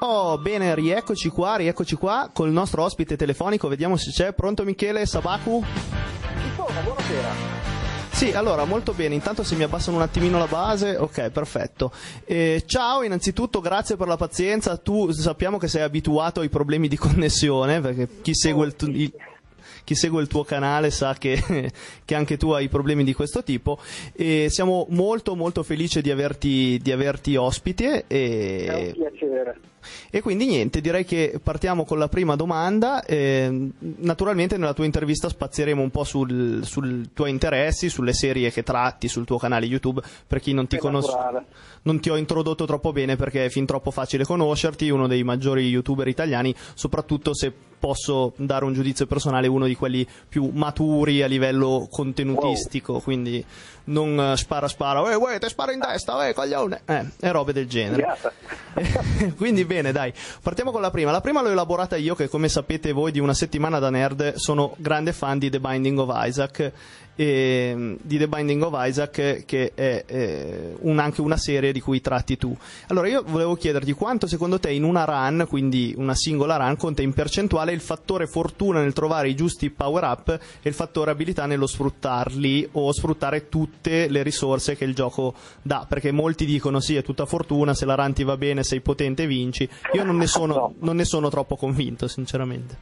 Oh, bene, rieccoci qua, rieccoci qua col nostro ospite telefonico, vediamo se c'è. Pronto Michele Sabaku? Buonasera. Sì, allora, molto bene. Intanto se mi abbassano un attimino la base, ok, perfetto. Eh, ciao, innanzitutto grazie per la pazienza. Tu sappiamo che sei abituato ai problemi di connessione, perché chi segue il, tu- il- chi segue il tuo canale sa che, che anche tu hai problemi di questo tipo. E siamo molto molto felici di averti, di averti ospite. E... È un piacere. E quindi niente, direi che partiamo con la prima domanda. Eh, naturalmente nella tua intervista spazieremo un po' sul- sui tuoi interessi, sulle serie che tratti sul tuo canale YouTube, per chi non ti conosce. Non ti ho introdotto troppo bene perché è fin troppo facile conoscerti, uno dei maggiori youtuber italiani, soprattutto se posso dare un giudizio personale, uno di quelli più maturi a livello contenutistico, quindi non spara spara, eh, uè, te sparo in testa, eh, coglione, eh, e robe del genere. Quindi bene, dai, partiamo con la prima. La prima l'ho elaborata io, che come sapete voi di una settimana da nerd sono grande fan di The Binding of Isaac. E, di The Binding of Isaac, che è eh, un- anche una serie di cui tratti tu. Allora, io volevo chiederti quanto secondo te in una run, quindi una singola run, conta in percentuale il fattore fortuna nel trovare i giusti power up e il fattore abilità nello sfruttarli o sfruttare tutte le risorse che il gioco dà. Perché molti dicono sì, è tutta fortuna, se la run ti va bene, sei potente, vinci. Io non ne sono, No. non ne sono troppo convinto, sinceramente.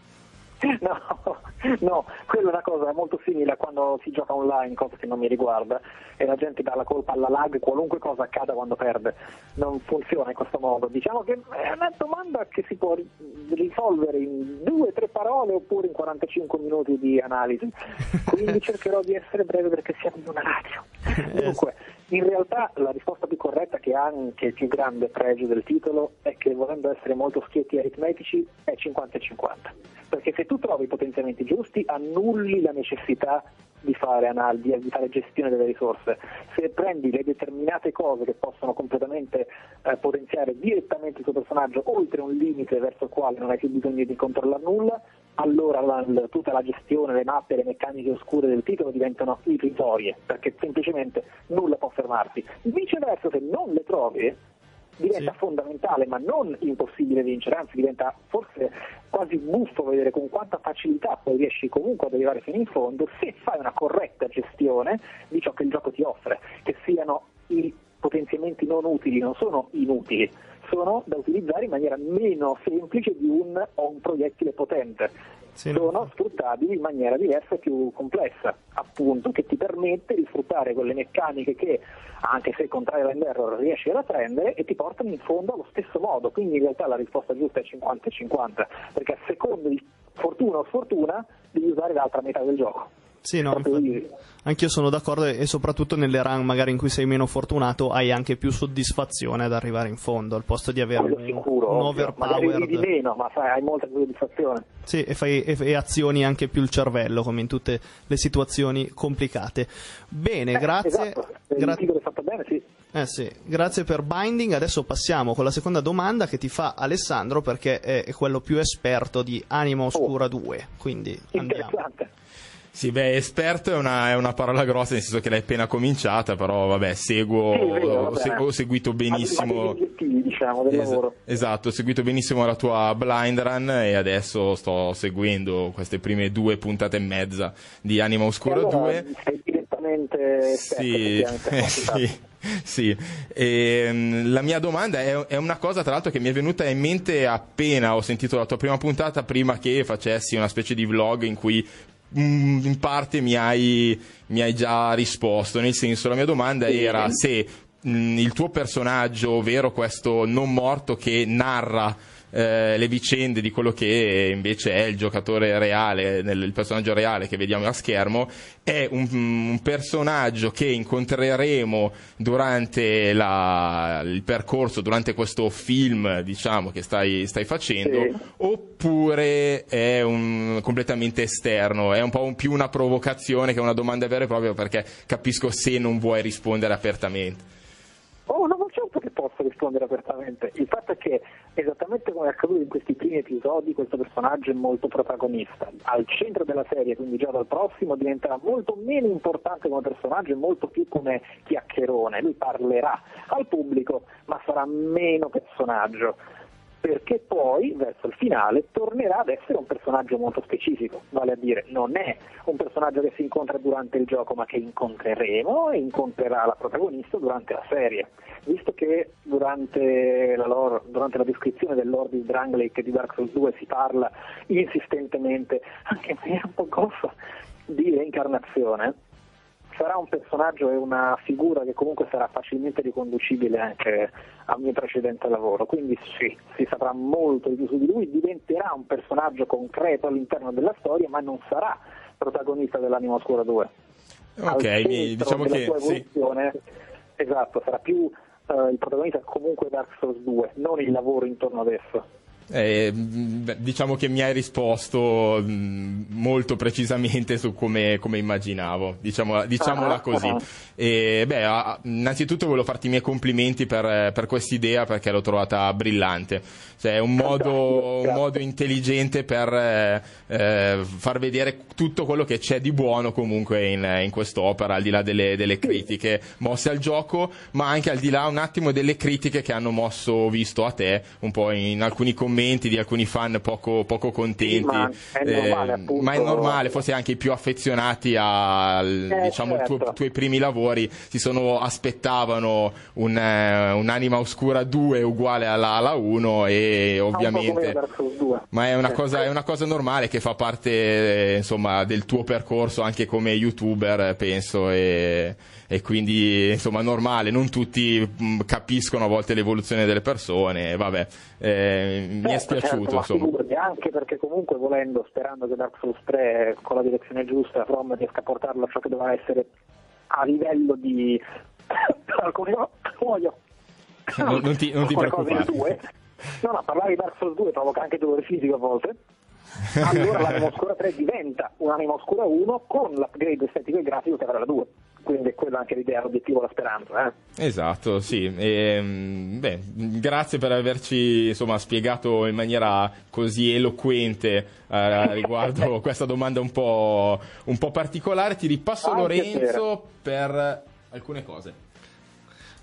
No, no, quella è una cosa molto simile a quando si gioca online, cosa che non mi riguarda, e la gente dà la colpa alla lag, qualunque cosa accada quando perde. Non funziona in questo modo. Diciamo che è una domanda che si può ri- risolvere in due o tre parole oppure in 45 minuti di analisi. Quindi cercherò di essere breve perché siamo in una radio. Dunque, in realtà la risposta più corretta, che ha anche il più grande pregio del titolo, è che volendo essere molto schietti e aritmetici è 50 e 50. Perché se tu trovi i potenziamenti giusti, annulli la necessità di fare analisi, di fare gestione delle risorse. Se prendi le determinate cose che possono completamente eh, potenziare direttamente il tuo personaggio oltre un limite verso il quale non hai più bisogno di controllare nulla, allora la- tutta la gestione, le mappe, le meccaniche oscure del titolo diventano irrisorie, perché semplicemente nulla può fermarti. Viceversa, se non le trovi, diventa Sì. fondamentale, ma non impossibile vincere, anzi diventa forse quasi buffo vedere con quanta facilità poi riesci comunque ad arrivare fino in fondo se fai una corretta gestione di ciò che il gioco ti offre, che siano i potenziamenti non utili, non sono inutili, sono da utilizzare in maniera meno semplice di un, o un proiettile potente. Sì, no? sono sfruttabili in maniera diversa e più complessa, appunto, che ti permette di sfruttare quelle meccaniche che, anche se con trial and error riesci ad apprendere, e ti portano in fondo allo stesso modo. Quindi in realtà la risposta giusta è 50 e 50, perché a seconda di fortuna o sfortuna devi usare l'altra metà del gioco. Sì, no. Anch'io sono d'accordo e soprattutto nelle run magari in cui sei meno fortunato hai anche più soddisfazione ad arrivare in fondo al posto di avere un, sicuro, un overpowered meno, ma sai, hai molta più soddisfazione. sì, e, fai, e, e azioni anche più il cervello come in tutte le situazioni complicate. Bene, Eh, grazie. Esatto, il gra- titolo è fatto bene, sì. eh sì, grazie per Binding. Adesso passiamo con la seconda domanda che ti fa Alessandro perché è, quello più esperto di Anima Oscura 2. Quindi andiamo. Sì, beh, esperto è una, è una parola grossa, nel senso che l'hai appena cominciata, però vabbè, seguo, Sì, vero, ho, vabbè. se- ho seguito benissimo. Diciamo, del Es- lavoro. esatto, ho seguito benissimo la tua blind run e adesso sto seguendo queste prime due puntate e mezza di Anima E Oscura allora 2. sei direttamente Sì, eh, sì, sì. Ehm, la mia domanda è, è una cosa tra l'altro che mi è venuta in mente appena ho sentito la tua prima puntata, prima che facessi una specie di vlog in cui in parte mi hai, mi hai già risposto, nel senso la mia domanda Sì. era se mm, il tuo personaggio, ovvero questo non morto che narra eh, le vicende di quello che invece è il giocatore reale, nel- il personaggio reale che vediamo a schermo, è un, un personaggio che incontreremo durante la- il percorso, durante questo film, diciamo, che stai, stai facendo, Sì. oppure è un, completamente esterno, è un po' un- più una provocazione che una domanda vera e propria perché capisco se non vuoi rispondere apertamente. Oh, no, non certo che posso rispondere apertamente. Il fatto è che, esattamente come è accaduto in questi primi episodi, questo personaggio è molto protagonista. Al centro della serie, quindi già dal prossimo, diventerà molto meno importante come personaggio e molto più come chiacchierone. Lui parlerà al pubblico, ma sarà meno personaggio. Perché poi verso il finale tornerà ad essere un personaggio molto specifico, vale a dire non è un personaggio che si incontra durante il gioco ma che incontreremo e incontrerà la protagonista durante la serie, visto che durante la, lore, durante la descrizione del Lord di Dranglake di Dark Souls 2 si parla insistentemente, anche in maniera un po' goffa, di reincarnazione, sarà un personaggio e una figura che comunque sarà facilmente riconducibile anche al mio precedente lavoro, quindi sì, si saprà molto di più su di lui, diventerà un personaggio concreto all'interno della storia, ma non sarà protagonista dell'Anima Oscura 2. Ok, mi, diciamo che sì. esatto, sarà più uh, il protagonista comunque Dark Souls 2, non il lavoro intorno ad esso. Eh, diciamo che mi hai risposto mh, molto precisamente su come, come immaginavo, diciamo, diciamola ah, così. Uh-huh. E, beh, innanzitutto volevo farti i miei complimenti per, per quest'idea perché l'ho trovata brillante. Cioè, è un modo, un modo intelligente per eh, eh, far vedere tutto quello che c'è di buono comunque in, in quest'opera, al di là delle, delle, critiche mosse al gioco, ma anche al di là un attimo delle critiche che hanno mosso visto a te, un po' in alcuni commenti commenti di alcuni fan poco, poco contenti. Sì, ma, è normale, eh, ma è normale, forse anche i più affezionati ai eh, diciamo, certo. tuo, tuoi primi lavori si sono, aspettavano un, eh, un'anima oscura 2 uguale alla, alla 1 e ovviamente... Ma è una, cosa, è una, cosa, normale che fa parte insomma, del tuo percorso anche come youtuber, penso. E e quindi insomma normale, non tutti mh, mm, capiscono a volte l'evoluzione delle persone, vabbè, eh, mi è certo, spiaciuto certo, insomma. Anche perché comunque volendo, sperando che Dark Souls 3 con la direzione giusta From riesca a portarlo a ciò che doveva essere a livello di alcuni muoio non, non ti, non ti preoccupare. no no parlare di Dark Souls 2 provoca anche dolore fisico a volte. Allora l'anima oscura 3 diventa un'anima oscura 1 con l'upgrade estetico e grafico che avrà la 2 quindi è quella anche l'idea, l'obiettivo, la speranza. Eh? Esatto, sì. E, mm, beh, grazie per averci insomma, spiegato in maniera così eloquente eh, riguardo questa domanda un po', un po', particolare. Ti ripasso ah, Lorenzo per alcune cose.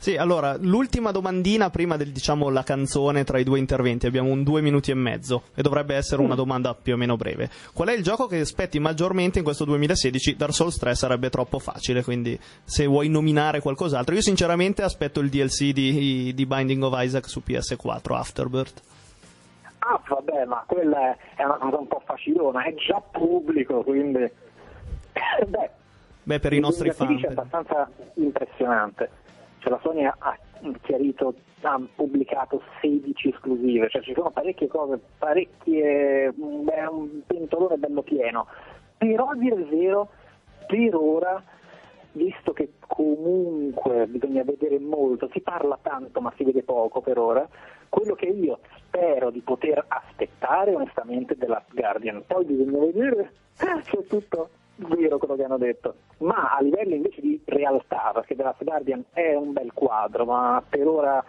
Sì, allora, l'ultima domandina prima del, diciamo, la canzone tra i due interventi. Abbiamo un due minuti e mezzo e dovrebbe essere una mm. domanda più o meno breve. Qual è il gioco che aspetti maggiormente in questo 2016? Dark Souls 3 sarebbe troppo facile, quindi se vuoi nominare qualcos'altro. Io sinceramente aspetto il DLC di, di Binding of Isaac su PS4, Afterbirth. Ah, vabbè, ma quella è una cosa un po' facilona, è già pubblico, quindi... Beh, Beh per i nostri fan. è abbastanza impressionante cioè la Sony ha chiarito, ha pubblicato 16 esclusive, cioè ci sono parecchie cose, parecchie, è un pentolone bello pieno, però a dire il vero, per ora, visto che comunque bisogna vedere molto, si parla tanto ma si vede poco per ora, quello che io spero di poter aspettare onestamente della Guardian, poi bisogna vedere, c'è tutto vero quello che hanno detto, ma a livello invece di realtà, perché The Last Guardian è un bel quadro, ma per ora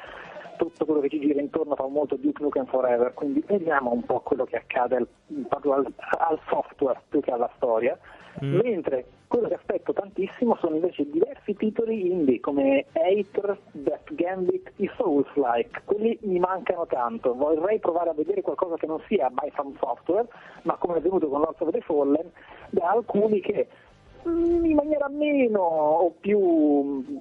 tutto quello che ci gira intorno fa molto Duke Nukem Forever, quindi vediamo un po' quello che accade al, al software più che alla storia, mm. mentre quello che aspetto tantissimo sono invece diversi titoli indie come Aether, Death Gambit, i Souls-like, quelli mi mancano tanto, vorrei provare a vedere qualcosa che non sia by From Software, ma come è venuto con Lords of the Fallen, da alcuni che mm, in maniera meno o più mm,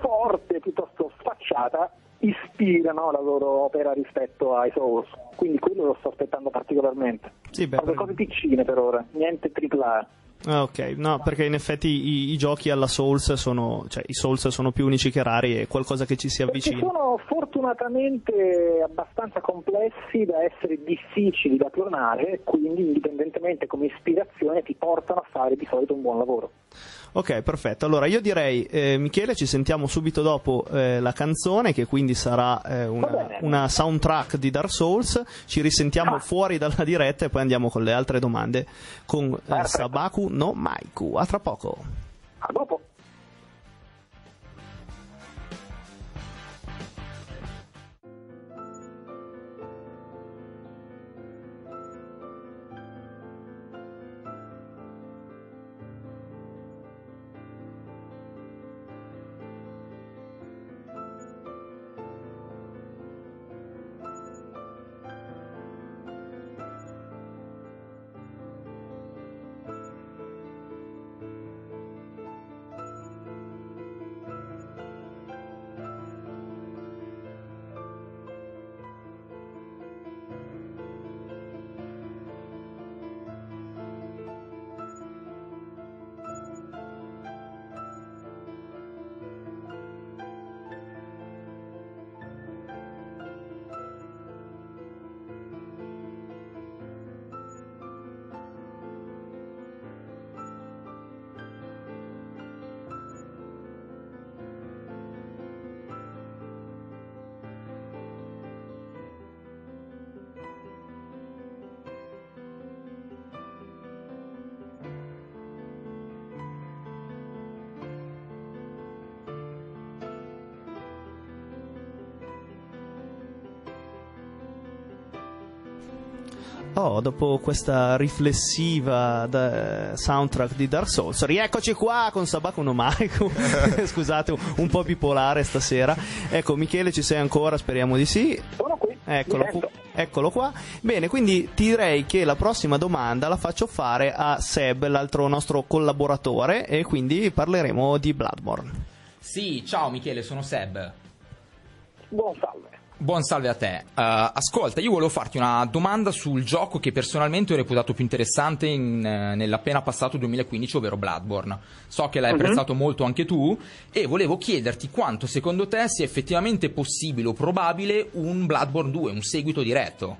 forte, piuttosto sfacciata, ispirano la loro opera rispetto ai Souls. Quindi quello lo sto aspettando particolarmente. Sì, beh, per... cose piccine per ora, niente AAA. Ah, ok, no, perché in effetti i, i, giochi alla Souls sono, cioè i Souls sono più unici che rari e qualcosa che ci si avvicina. Perché sono fortunatamente abbastanza complessi da essere difficili da clonare, quindi indipendentemente come ispirazione ti portano a fare di solito un buon lavoro. Ok, perfetto. Allora io direi, eh, Michele, ci sentiamo subito dopo eh, la canzone, che quindi sarà eh, una, una, soundtrack di Dark Souls. Ci risentiamo ah. fuori dalla diretta e poi andiamo con le altre domande con eh, Sabaku no Maiku. A tra poco. Oh, dopo questa riflessiva da- soundtrack di Dark Souls, rieccoci qua con Sabaku no Maiku. Scusate, un po' bipolare stasera. Ecco, Michele, ci sei ancora? Speriamo di sì. Sono qui. Eccolo, eccolo qua. Bene, quindi ti direi che la prossima domanda la faccio fare a Seb, l'altro nostro collaboratore, e quindi parleremo di Bloodborne. Sì, ciao Michele, sono Seb. Buon salve. Buon salve a te. Eh, ascolta, io volevo farti una domanda sul gioco che personalmente ho reputato più interessante in, eh, nell'appena passato 2015, ovvero Bloodborne. So che l'hai Mhm. apprezzato molto anche tu e volevo chiederti quanto secondo te sia effettivamente possibile o probabile un Bloodborne 2, un seguito diretto.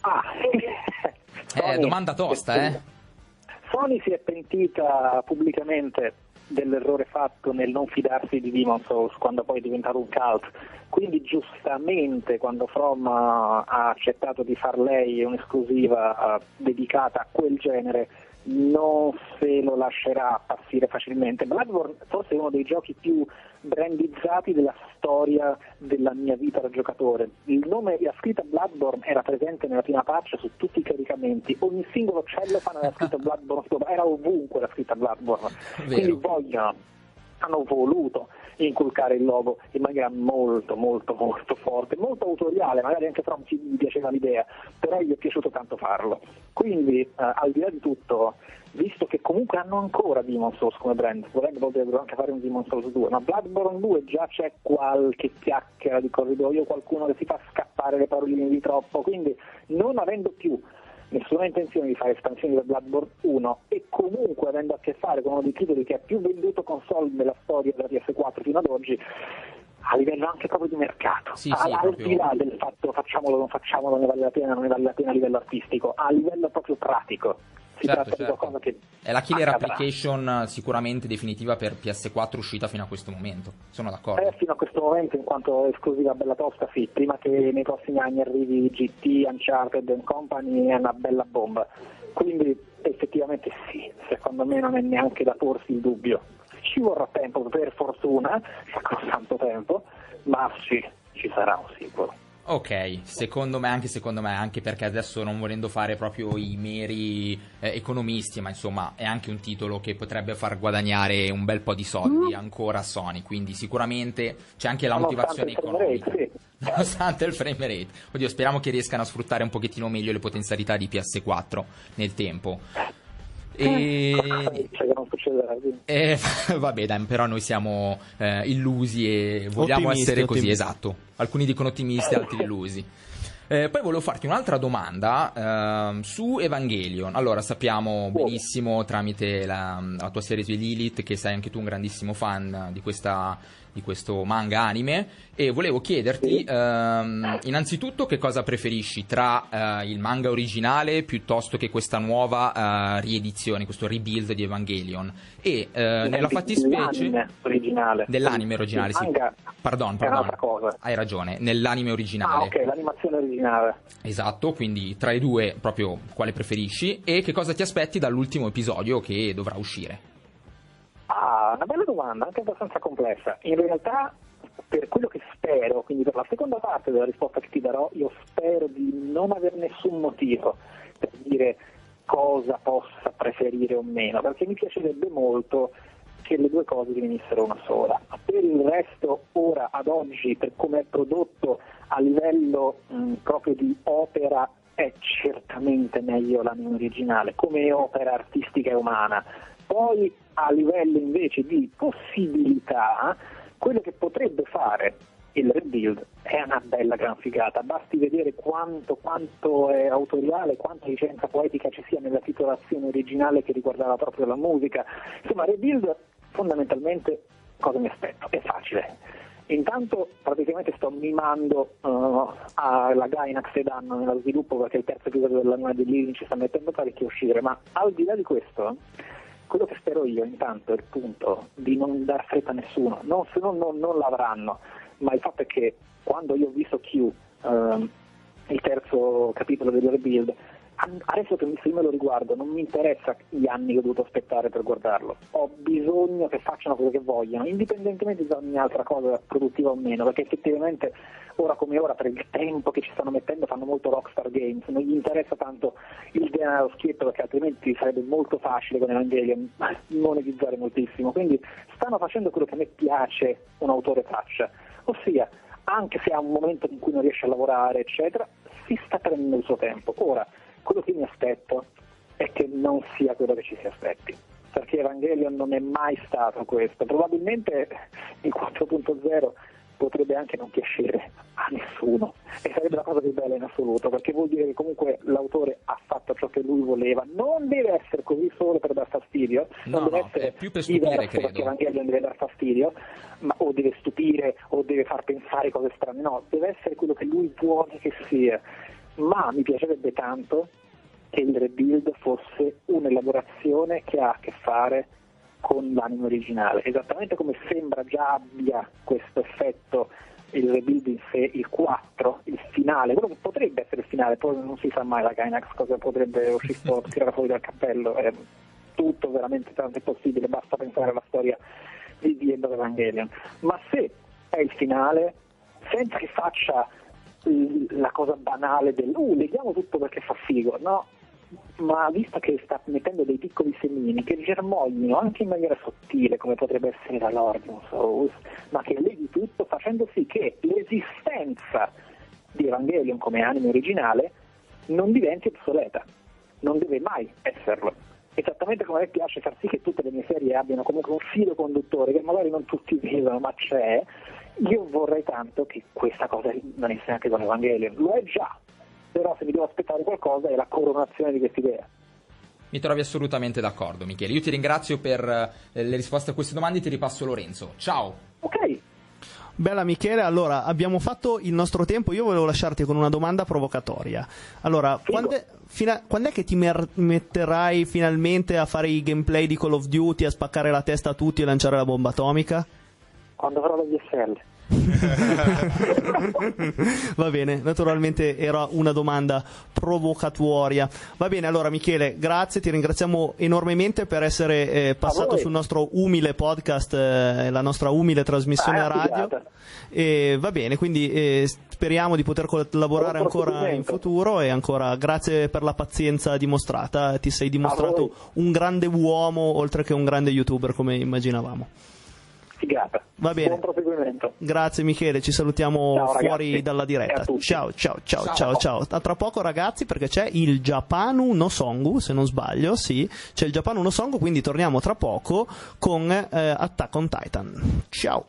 Ah, Eh, domanda tosta, eh? Sony si è pentita pubblicamente dell'errore fatto nel non fidarsi di Demon Souls quando poi è diventato un cult. Quindi giustamente quando From ha accettato di far lei un'esclusiva eh, dedicata a quel genere non se lo lascerà passare facilmente. Bloodborne forse è uno dei giochi più brandizzati della storia della mia vita da giocatore. Il nome, la scritta Bloodborne era presente nella prima patch su tutti i caricamenti, ogni singolo cellophane aveva scritto Bloodborne era ovunque la scritta Bloodborne. Quindi Vero. vogliono, hanno voluto inculcare il logo in maniera molto molto molto forte, molto autoriale, magari anche From ci piaceva l'idea, però gli è piaciuto tanto farlo. Quindi eh, al di là di tutto, visto che comunque hanno ancora Demon Souls come brand, volendo anche fare un Demon Souls 2, ma Bloodborne 2 già c'è qualche chiacchiera di corridoio, qualcuno che si fa scappare le paroline di troppo, quindi non avendo più nessuna intenzione di fare espansioni per Bloodborne 1 e comunque avendo a che fare con uno dei titoli che ha più venduto console della storia della PS4 fino ad oggi a livello anche proprio di mercato. Sì, al, sì, al di là del fatto facciamolo o non facciamolo ne vale la pena non ne vale la pena a livello artistico a livello proprio pratico si Certo, tratta certo. di qualcosa che È la killer accadrà. application eh, sicuramente definitiva per PS4 uscita fino a questo momento. Sono d'accordo. Eh, fino a questo momento, in quanto esclusiva bella tosta, sì, prima che nei prossimi anni arrivi GT, Uncharted and Company è una bella bomba. Quindi effettivamente sì, secondo me non è neanche da porsi il dubbio. Ci vorrà tempo, per fortuna, sacrosanto tempo, ma sì, ci sarà un sequel. Ok, secondo me, anche secondo me, anche perché adesso non volendo fare proprio i meri eh, economisti, ma insomma è anche un titolo che potrebbe far guadagnare un bel po' di soldi ancora a Sony, quindi sicuramente c'è anche la Nonostante motivazione economica. rate, sì. Nonostante il frame rate. Oddio, speriamo che riescano a sfruttare un pochettino meglio le potenzialità di PS4 nel tempo. E... Cioè non succederà. quindi. Eh, vabbè, dai, però noi siamo eh, illusi e vogliamo Ottimisti, essere così, ottimisti. esatto. Alcuni dicono ottimisti, altri illusi. Eh, poi volevo farti un'altra domanda ehm, su Evangelion. Allora, sappiamo benissimo tramite la, la tua serie su Lilith che sei anche tu un grandissimo fan di, questa, di questo manga anime e volevo chiederti ehm, innanzitutto che cosa preferisci tra eh, il manga originale piuttosto che questa nuova eh, riedizione, questo rebuild di Evangelion e eh, nella fattispecie Dell'anime originale. dell'anime originale, sì. manga Pardon, pardon. Hai ragione, nell'anime originale. Ah, ok, l'animazione originale. Esatto, quindi tra i due proprio quale preferisci e che cosa ti aspetti dall'ultimo episodio che dovrà uscire? Ah, una bella domanda, anche abbastanza complessa. In realtà, per quello che spero, quindi per la seconda parte della risposta che ti darò, io spero di non avere nessun motivo per dire cosa possa preferire o meno, perché mi piacerebbe molto che le due cose divenissero una sola. Per il resto, ora ad oggi, per come è prodotto a livello mh, proprio di opera, è certamente meglio l'anime originale, come opera artistica e umana. Poi a livello invece di possibilità, quello che potrebbe fare il rebuild è una bella gran figata, basti vedere quanto, quanto è autoriale, quanta licenza poetica ci sia nella titolazione originale che riguardava proprio la musica. Insomma, rebuild fondamentalmente cosa mi aspetto? È facile. Intanto praticamente sto mimando uh, alla Gainax e danno nello sviluppo perché il terzo episodio dell'anima di Living ci sta mettendo parecchio a uscire, ma al di là di questo, quello che spero io intanto è il punto di non dar fretta a nessuno, non, se no non, non l'avranno, ma il fatto è che quando io ho visto Q, ehm, il terzo capitolo del rebuild, adesso che io me lo riguardo, non mi interessa gli anni che ho dovuto aspettare per guardarlo. Ho bisogno che facciano quello che vogliono, indipendentemente da ogni altra cosa produttiva o meno, perché effettivamente ora come ora, per il tempo che ci stanno mettendo, fanno molto Rockstar Games, non gli interessa tanto il denaro schietto, perché altrimenti sarebbe molto facile con Evangelion monetizzare moltissimo. Quindi stanno facendo quello che a me piace un autore faccia, ossia anche se ha un momento in cui non riesce a lavorare, eccetera, si sta prendendo il suo tempo. Ora, quello che mi aspetto è che non sia quello che ci si aspetti, perché Evangelion non è mai stato questo. Probabilmente il 4.0 potrebbe anche non piacere a nessuno e sarebbe la cosa più bella in assoluto perché vuol dire che comunque l'autore ha fatto ciò che lui voleva. Non deve essere così solo per dar fastidio no, non deve no, essere più per stupire credo. perché Evangelion deve dar fastidio ma, o deve stupire o deve far pensare cose strane. No, deve essere quello che lui vuole che sia ma mi piacerebbe tanto che il rebuild fosse un'elaborazione che ha a che fare con l'anime originale, esattamente come sembra già abbia questo effetto il rebuild in sé, il 4, il finale, quello che potrebbe essere il finale, poi non si sa mai la Gainax cosa potrebbe uscire tirare fuori dal cappello, è tutto veramente tanto possibile, basta pensare alla storia di The End of Evangelion, ma se è il finale, senza che faccia la cosa banale del uh, leghiamo tutto perché fa figo, no? Ma visto che sta mettendo dei piccoli semini che germogliano anche in maniera sottile, come potrebbe essere la Lord Souls, ma che leghi tutto facendo sì che l'esistenza di Evangelion come anime originale non diventi obsoleta, non deve mai esserlo. Esattamente come a me piace far sì che tutte le mie serie abbiano comunque un filo conduttore che magari non tutti vedono, ma c'è, io vorrei tanto che questa cosa rimanesse anche con Evangelion. Lo è già, però se mi devo aspettare qualcosa è la coronazione di quest'idea. Mi trovi assolutamente d'accordo, Michele. Io ti ringrazio per eh, le risposte a queste domande. Ti ripasso Lorenzo. Ciao. Ok. Bella Michele, allora abbiamo fatto il nostro tempo, io volevo lasciarti con una domanda provocatoria. Allora, quando è, fino quando è, che ti mer- metterai finalmente a fare i gameplay di Call of Duty, a spaccare la testa a tutti e lanciare la bomba atomica? Quando avrò la DSL. Va bene, naturalmente era una domanda provocatoria. Va bene, allora Michele, grazie, ti ringraziamo enormemente per essere eh, passato sul nostro umile podcast, eh, la nostra umile trasmissione ah, radio. E, va bene, quindi eh, speriamo di poter collaborare ancora in futuro e ancora grazie per la pazienza dimostrata, ti sei dimostrato un grande uomo oltre che un grande youtuber come immaginavamo. Figata. Va bene. Buon proseguimento. Grazie Michele, ci salutiamo ciao, fuori ragazzi. dalla diretta. Ciao, ciao, ciao, ciao, ciao, ciao. A tra poco ragazzi perché c'è il Japanu no Songu, se non sbaglio, sì, c'è il Japanu no Songu, quindi torniamo tra poco con eh, Attack on Titan. Ciao.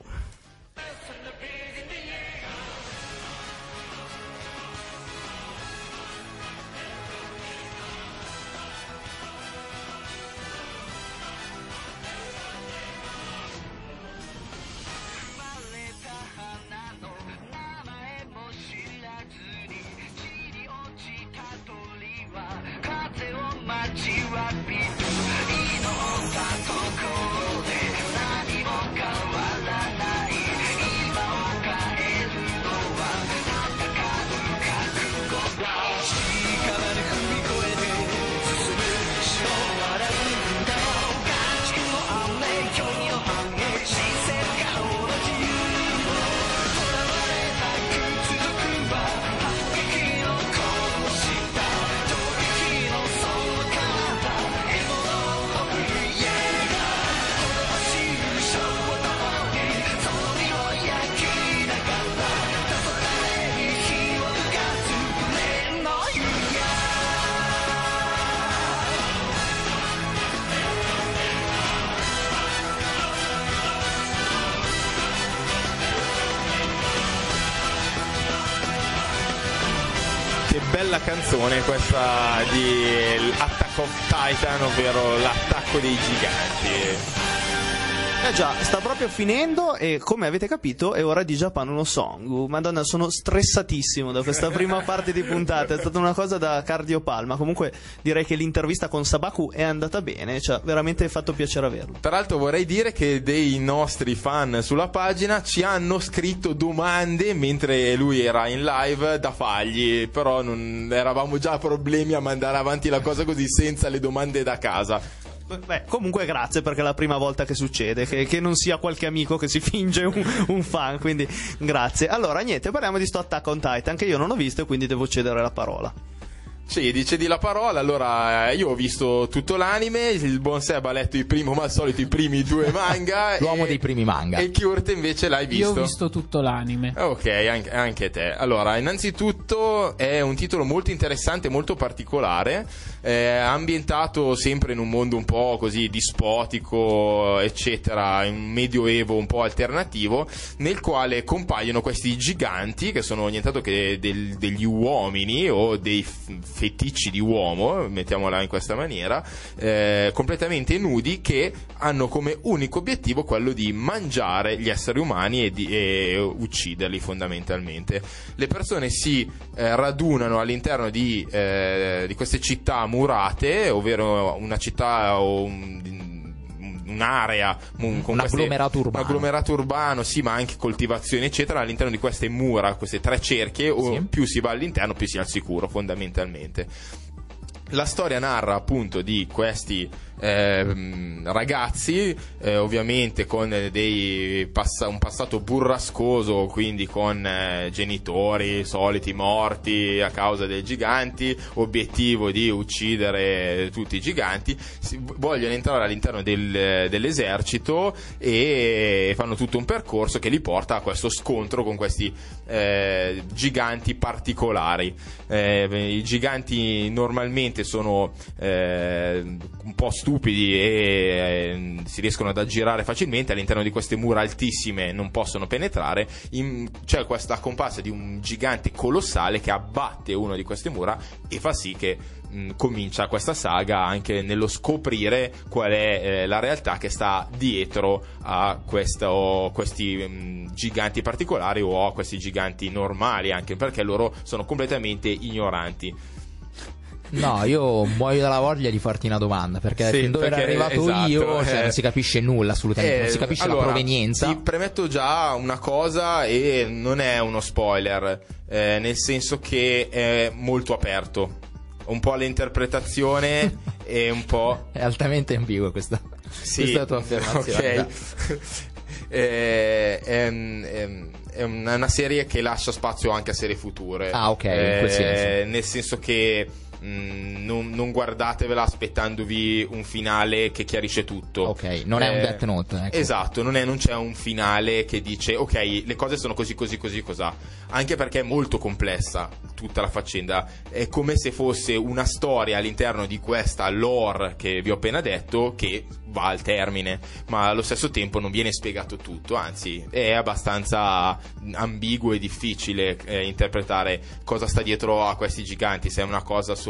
Bella canzone questa di Attack of Titan, ovvero l'attacco dei giganti. Eh già, sta proprio finendo e come avete capito è ora di Japan no Song. Madonna, sono stressatissimo da questa prima parte di puntata, è stata una cosa da cardiopalma. Comunque direi che l'intervista con Sabaku è andata bene, ci ha veramente fatto piacere averlo. Peraltro vorrei dire che dei nostri fan sulla pagina ci hanno scritto domande mentre lui era in live da fargli, però non eravamo già problemi a mandare avanti la cosa così senza le domande da casa. Beh, comunque grazie perché è la prima volta che succede, che, che non sia qualche amico che si finge un, un, fan, quindi grazie. Allora, niente, parliamo di sto Attack on Titan che io non ho visto e quindi devo cedere la parola. Sì, dice di la parola. Allora, eh, io ho visto tutto l'anime. Il buon Seb ha letto i primi, come al solito, i primi due manga. L'uomo e, dei primi manga. E Kurt invece l'hai visto? Io ho visto tutto l'anime. Ok, anche, anche te. Allora, innanzitutto è un titolo molto interessante, molto particolare. Eh, ambientato sempre in un mondo un po' così dispotico, eccetera, in un medioevo un po' alternativo, nel quale compaiono questi giganti che sono nient'altro che del, degli uomini o dei feticci di uomo, mettiamola in questa maniera, eh, completamente nudi che hanno come unico obiettivo quello di mangiare gli esseri umani e, di, e ucciderli fondamentalmente. Le persone si eh, radunano all'interno di, eh, di queste città murate, ovvero una città o un, un'area un, un agglomerato urbano. un agglomerato urbano, sì, ma anche coltivazioni, eccetera, all'interno di queste mura, queste tre cerchie, sì. più si va all'interno, più si è al sicuro, fondamentalmente. La storia narra appunto di questi eh, ragazzi, eh, ovviamente con pass- un passato burrascoso, quindi con eh, genitori soliti morti a causa dei giganti, obiettivo di uccidere tutti i giganti, si- vogliono entrare all'interno del, dell'esercito e fanno tutto un percorso che li porta a questo scontro con questi eh, giganti particolari. Eh, I giganti normalmente sono eh, un po' stupidi stupidi e eh, si riescono ad aggirare facilmente all'interno di queste mura altissime non possono penetrare in, c'è questa comparsa di un gigante colossale che abbatte una di queste mura e fa sì che mh, comincia questa saga anche nello scoprire qual è eh, la realtà che sta dietro a questo, questi mh, giganti particolari o a questi giganti normali anche perché loro sono completamente ignoranti No, io muoio dalla voglia di farti una domanda perché sì, fin dove perché, ero arrivato esatto, io cioè, eh, non si capisce nulla assolutamente, eh, non si capisce allora, la provenienza. Ti premetto già una cosa e non è uno spoiler, eh, nel senso che è molto aperto, un po' all'interpretazione e un po'... È altamente ambigua questa, sì, questa tua affermazione. Ok. eh, ehm, ehm, è una serie che lascia spazio anche a serie future. Ah, ok, in quel senso. Eh, nel senso che Mm, non, non, guardatevela aspettandovi un finale che chiarisce tutto. Ok, non eh, è un eh, Death Note. Ecco. Esatto, non, è, non, c'è un finale che dice ok, le cose sono così, così, così, cos'ha. Anche perché è molto complessa tutta la faccenda. È come se fosse una storia all'interno di questa lore che vi ho appena detto che va al termine, ma allo stesso tempo non viene spiegato tutto, anzi è abbastanza ambiguo e difficile eh, interpretare cosa sta dietro a questi giganti, se è una cosa solo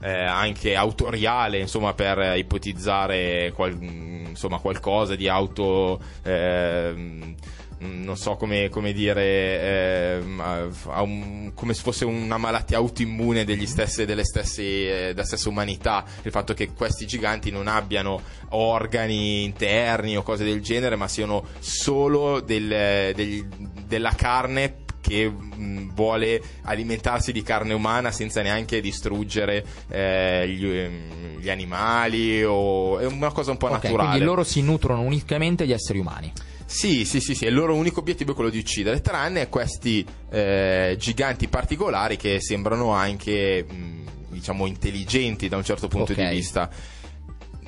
eh, anche autoriale, insomma, per ipotizzare qual- insomma, qualcosa di auto... Eh, non so come, come dire, eh, un, come se fosse una malattia autoimmune stessi, delle stesse, eh, della stessa umanità, il fatto che questi giganti non abbiano organi interni o cose del genere, ma siano solo del, del, della carne che mh, vuole alimentarsi di carne umana senza neanche distruggere eh, gli, ehm, gli, animali o è una cosa un po' okay, naturale. Quindi loro si nutrono unicamente di esseri umani. Sì, sì, sì, sì, il loro unico obiettivo è quello di uccidere, tranne questi eh, giganti particolari che sembrano anche, mh, diciamo, intelligenti da un certo punto okay. di vista.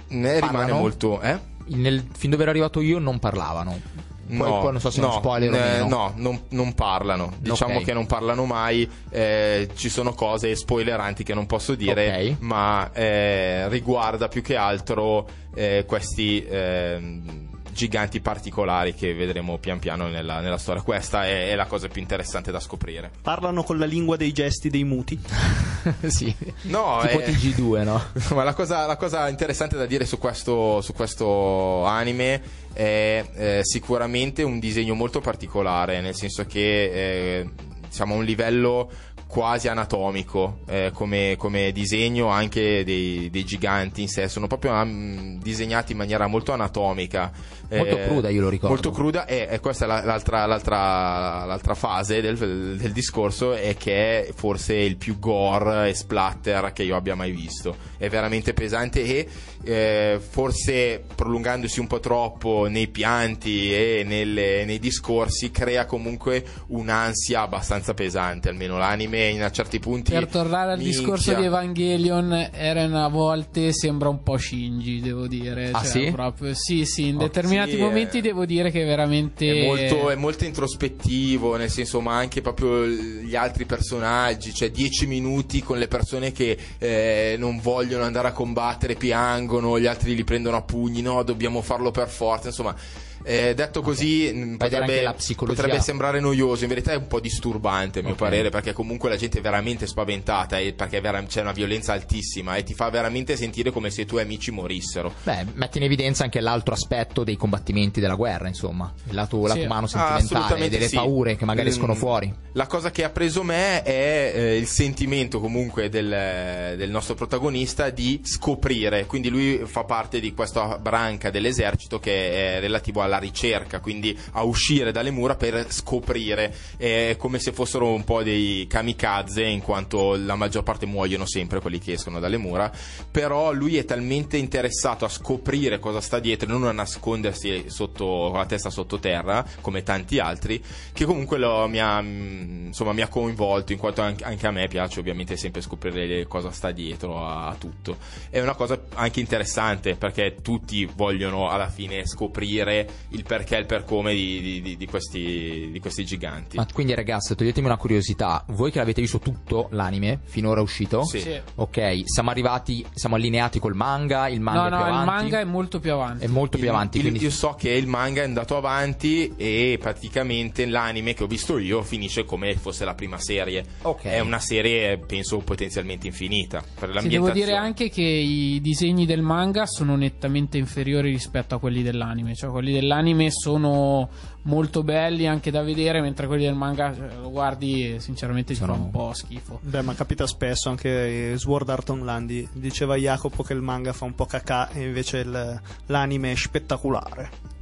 Ne Parlano? rimane molto... Eh? Nel, fin dove ero arrivato io non parlavano. Poi, no, poi non so se no, spoiler eh, No, non, non parlano. Diciamo okay. che non parlano mai. Eh, ci sono cose spoileranti che non posso dire, okay. ma eh, riguarda più che altro eh, questi ehm, giganti particolari che vedremo pian piano nella, nella storia. Questa è, è, la cosa più interessante da scoprire. Parlano con la lingua dei gesti dei muti. sì, no, tipo è... TG2, no? Ma la cosa, la cosa, interessante da dire su questo, su questo anime è eh, sicuramente un disegno molto particolare, nel senso che eh, siamo a un livello quasi anatomico eh, come, come, disegno anche dei, dei, giganti in sé. Sono proprio um, disegnati in maniera molto anatomica. Molto eh, cruda io lo ricordo. molto cruda. E, e questa è l'altra, l'altra, l'altra fase del, del, discorso è che è forse il più gore e splatter che io abbia mai visto. È veramente pesante e eh, forse prolungandosi un po' troppo nei pianti e nelle, nei discorsi crea comunque un'ansia abbastanza pesante. Almeno l'anime me in certi punti. Per tornare al minchia. discorso di Evangelion, Eren a volte sembra un po' Shinji, devo dire. Ah, cioè, sì? Proprio, sì, sì, in oh, determinati sì, momenti è, devo dire che veramente. È molto, è molto introspettivo, nel senso, ma anche proprio gli altri personaggi, cioè dieci minuti con le persone che eh, non vogliono andare a combattere, piangono, gli altri li prendono a pugni, no, dobbiamo farlo per forza, insomma eh, detto così okay. potrebbe, potrebbe, sembrare noioso, in verità è un po' disturbante a mio okay. parere perché comunque la gente è veramente spaventata e perché c'è una violenza altissima e ti fa veramente sentire come se i tuoi amici morissero. Beh, metti in evidenza anche l'altro aspetto dei combattimenti della guerra, insomma, il lato, sì. lato umano sentimentale, ah, delle sì. paure che magari mm, escono fuori. La cosa che ha preso me è eh, il sentimento comunque del, del nostro protagonista di scoprire, quindi lui fa parte di questa branca dell'esercito che è relativo alla ricerca, quindi a uscire dalle mura per scoprire, è come se fossero un po' dei kamikaze, in quanto la maggior parte muoiono sempre quelli che escono dalle mura, però lui è talmente interessato a scoprire cosa sta dietro, non a nascondersi sotto, con la testa sottoterra, come tanti altri, che comunque lo, mi, ha, insomma, mi ha coinvolto, in quanto anche, a me piace ovviamente sempre scoprire cosa sta dietro a, a tutto. È una cosa anche interessante, perché tutti vogliono alla fine scoprire il perché e il per come di, di, di, questi, di, questi, giganti. Ma quindi ragazzi, toglietemi una curiosità, voi che l'avete visto tutto l'anime, finora uscito? Sì. Ok, siamo arrivati, siamo allineati col manga, il manga no, è no, più avanti? il manga è molto più avanti. È molto il, più avanti. Il, quindi... Io so che il manga è andato avanti e praticamente l'anime che ho visto io finisce come fosse la prima serie. Ok. È una serie, penso, potenzialmente infinita. Per sì, devo dire anche che i disegni del manga sono nettamente inferiori rispetto a quelli dell'anime, cioè quelli dell'anime sono molto belli anche da vedere, mentre quelli del manga cioè, lo guardi e sinceramente ti sono... fa un po' schifo. Beh, ma capita spesso anche Sword Art Online. Diceva Jacopo che il manga fa un po' cacà e invece il, l'anime è spettacolare.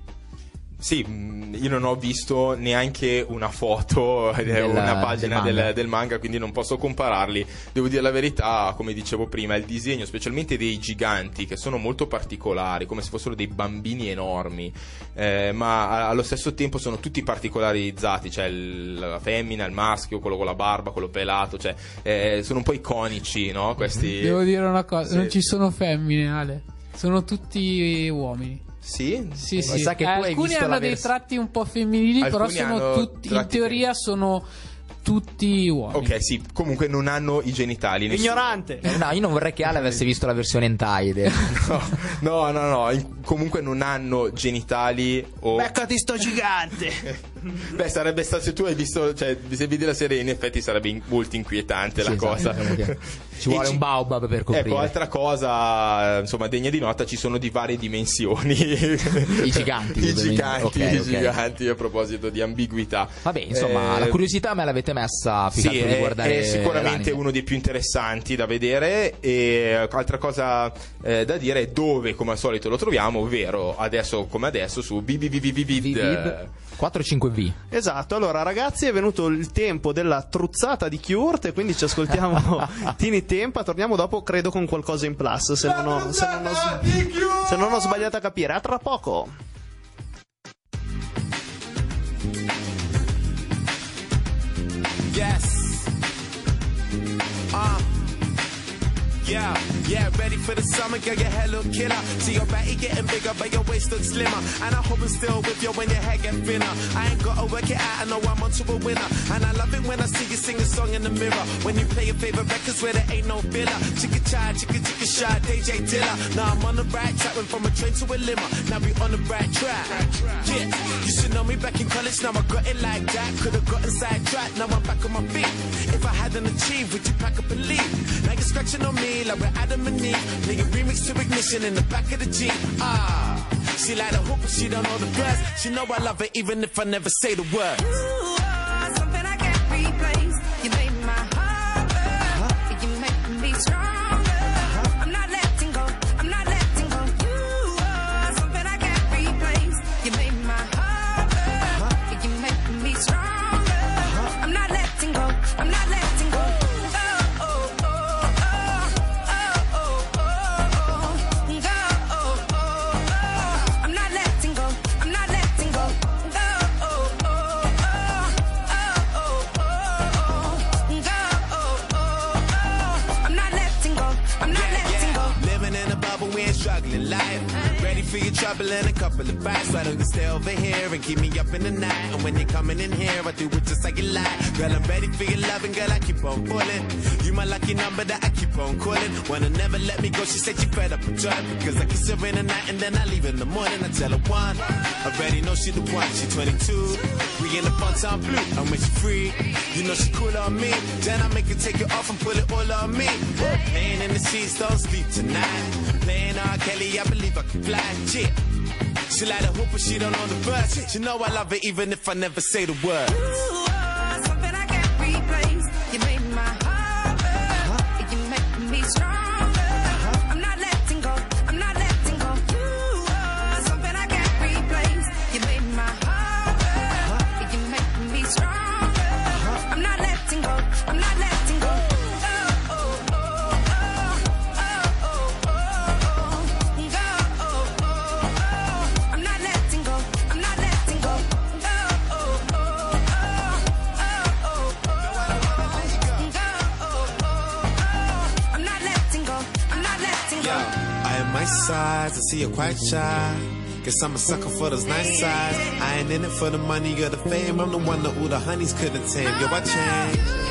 Sì, mm, io non ho visto neanche una foto, Della, una pagina del, del, del, manga, quindi non posso compararli. Devo dire la verità, come dicevo prima, il disegno, specialmente dei giganti, che sono molto particolari, come se fossero dei bambini enormi, eh, ma allo stesso tempo sono tutti particolarizzati, cioè il, la femmina, il maschio, quello con la barba, quello pelato, cioè eh, sono un po' iconici, no? Questi... Devo dire una cosa, sì. non ci sono femmine, Ale, sono tutti uomini. Sì, sì, sì. Sa che tu eh, alcuni hanno dei vers- tratti un po' femminili, alcuni però sono tutti, in teoria sono tutti uomini. Ok, sì, comunque non hanno i genitali. Nessuno. Ignorante. No, io non vorrei che Ale avesse visto la versione hentai. no, no, no, no, comunque non hanno genitali o... Beccati sto gigante! Beh, sarebbe stato se tu hai visto, cioè, se vedi la serie, in effetti sarebbe in, molto inquietante sì, la esatto, cosa. Diciamo ci vuole ci, un baobab per coprire. Ecco, altra cosa, insomma, degna di nota, ci sono di varie dimensioni. I giganti. I giganti, okay, i okay. giganti, a proposito di ambiguità. Vabbè, insomma, eh, la curiosità me l'avete messa più sì, guardare è sicuramente l'anime. uno dei più interessanti da vedere e altra cosa eh, da dire è dove, come al solito, lo troviamo, ovvero adesso come adesso su BBVVVID 4-5V. Esatto, allora ragazzi è venuto il tempo della truzzata di Kurt, quindi ci ascoltiamo Tini Tempa, torniamo dopo credo con qualcosa in plus, se non ho, se non ho, se non ho sbagliato a capire. A tra poco. Yes. Uh. Yeah. Yeah, ready for the summer, girl, your hair look killer. See your body getting bigger, but your waist looks slimmer. And I hope I'm still with you when your hair get thinner. I ain't gotta work it out, I know I'm onto a winner. And I love it when I see you sing a song in the mirror. When you play your favorite records where there ain't no filler. Chicka chai, chicka chicka shy, DJ Dilla. Now I'm on the right track, went from a train to a limo. Now we on the right track. Yeah, you should know me back in college, now I got it like that. Could've gotten sidetracked, now I'm back on my feet. If I hadn't achieved, would you pack up and leave? Now you're scratching on me like we're Adam and Eve. Nigga remix to ignition in the back of the Jeep. Ah, she like a hoop, but she don't know the words. She know I love her even if I never say the words. Trouble and a couple of bites. Why don't you stay over here and keep me up in the night? And when you're coming in here, I do it just like you like. Girl, I'm ready for your loving, girl, I keep on pulling. You my lucky number that I keep on calling. Wanna never let me go, she said she fed up with joy. Because I kiss her in the night and then I leave in the morning. I tell her one, I already know she the one, she 22. We in the fun time blue, and when she free, you know she cool on me. Then I make her take it off and put it all on me. Laying in the sheets, don't sleep tonight. Playing R. Kelly, I believe Fly. Yeah. She like the hoop, but she don't know the words. She know I love her even if I never say the word. Quite shy. Guess I'm a sucker for those nice sides. I ain't in it for the money or the fame. I'm the one that all the honeys couldn't tame. Yo, I changed.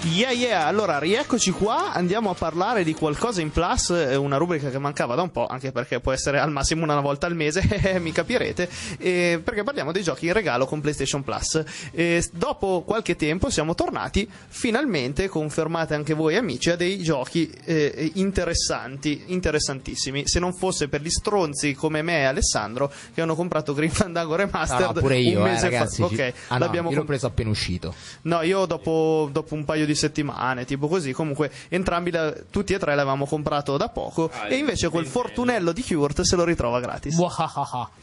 Yeah, yeah, allora rieccoci qua, andiamo a parlare di qualcosa in plus, eh, una rubrica che mancava da un po', anche perché può essere al massimo una volta al mese, eh, mi capirete, eh, perché parliamo dei giochi in regalo con PlayStation Plus. E s- dopo qualche tempo siamo tornati, finalmente, confermate anche voi amici, a dei giochi eh, interessanti, interessantissimi, se non fosse per gli stronzi come me e Alessandro che hanno comprato Green Fandango Remastered No, no, pure io, un eh, mese ragazzi. fa. ci- Ok, Ah, no, l'abbiamo io l'ho com- preso appena uscito. No, io dopo, dopo un paio di settimane, tipo così, comunque entrambi, la- tutti e tre l'avevamo comprato da poco e invece quel fortunello di Kurt se lo ritrova gratis.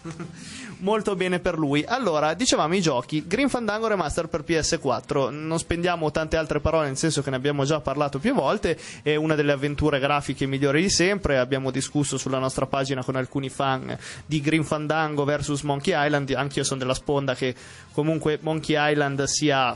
Molto bene per lui. Allora, dicevamo i giochi, Green Fandango Remaster per PS4, non spendiamo tante altre parole nel senso che ne abbiamo già parlato più volte, è una delle avventure grafiche migliori di sempre, abbiamo discusso sulla nostra pagina con alcuni fan di Green Fandango vs Monkey Island, anch'io sono della sponda che comunque Monkey Island sia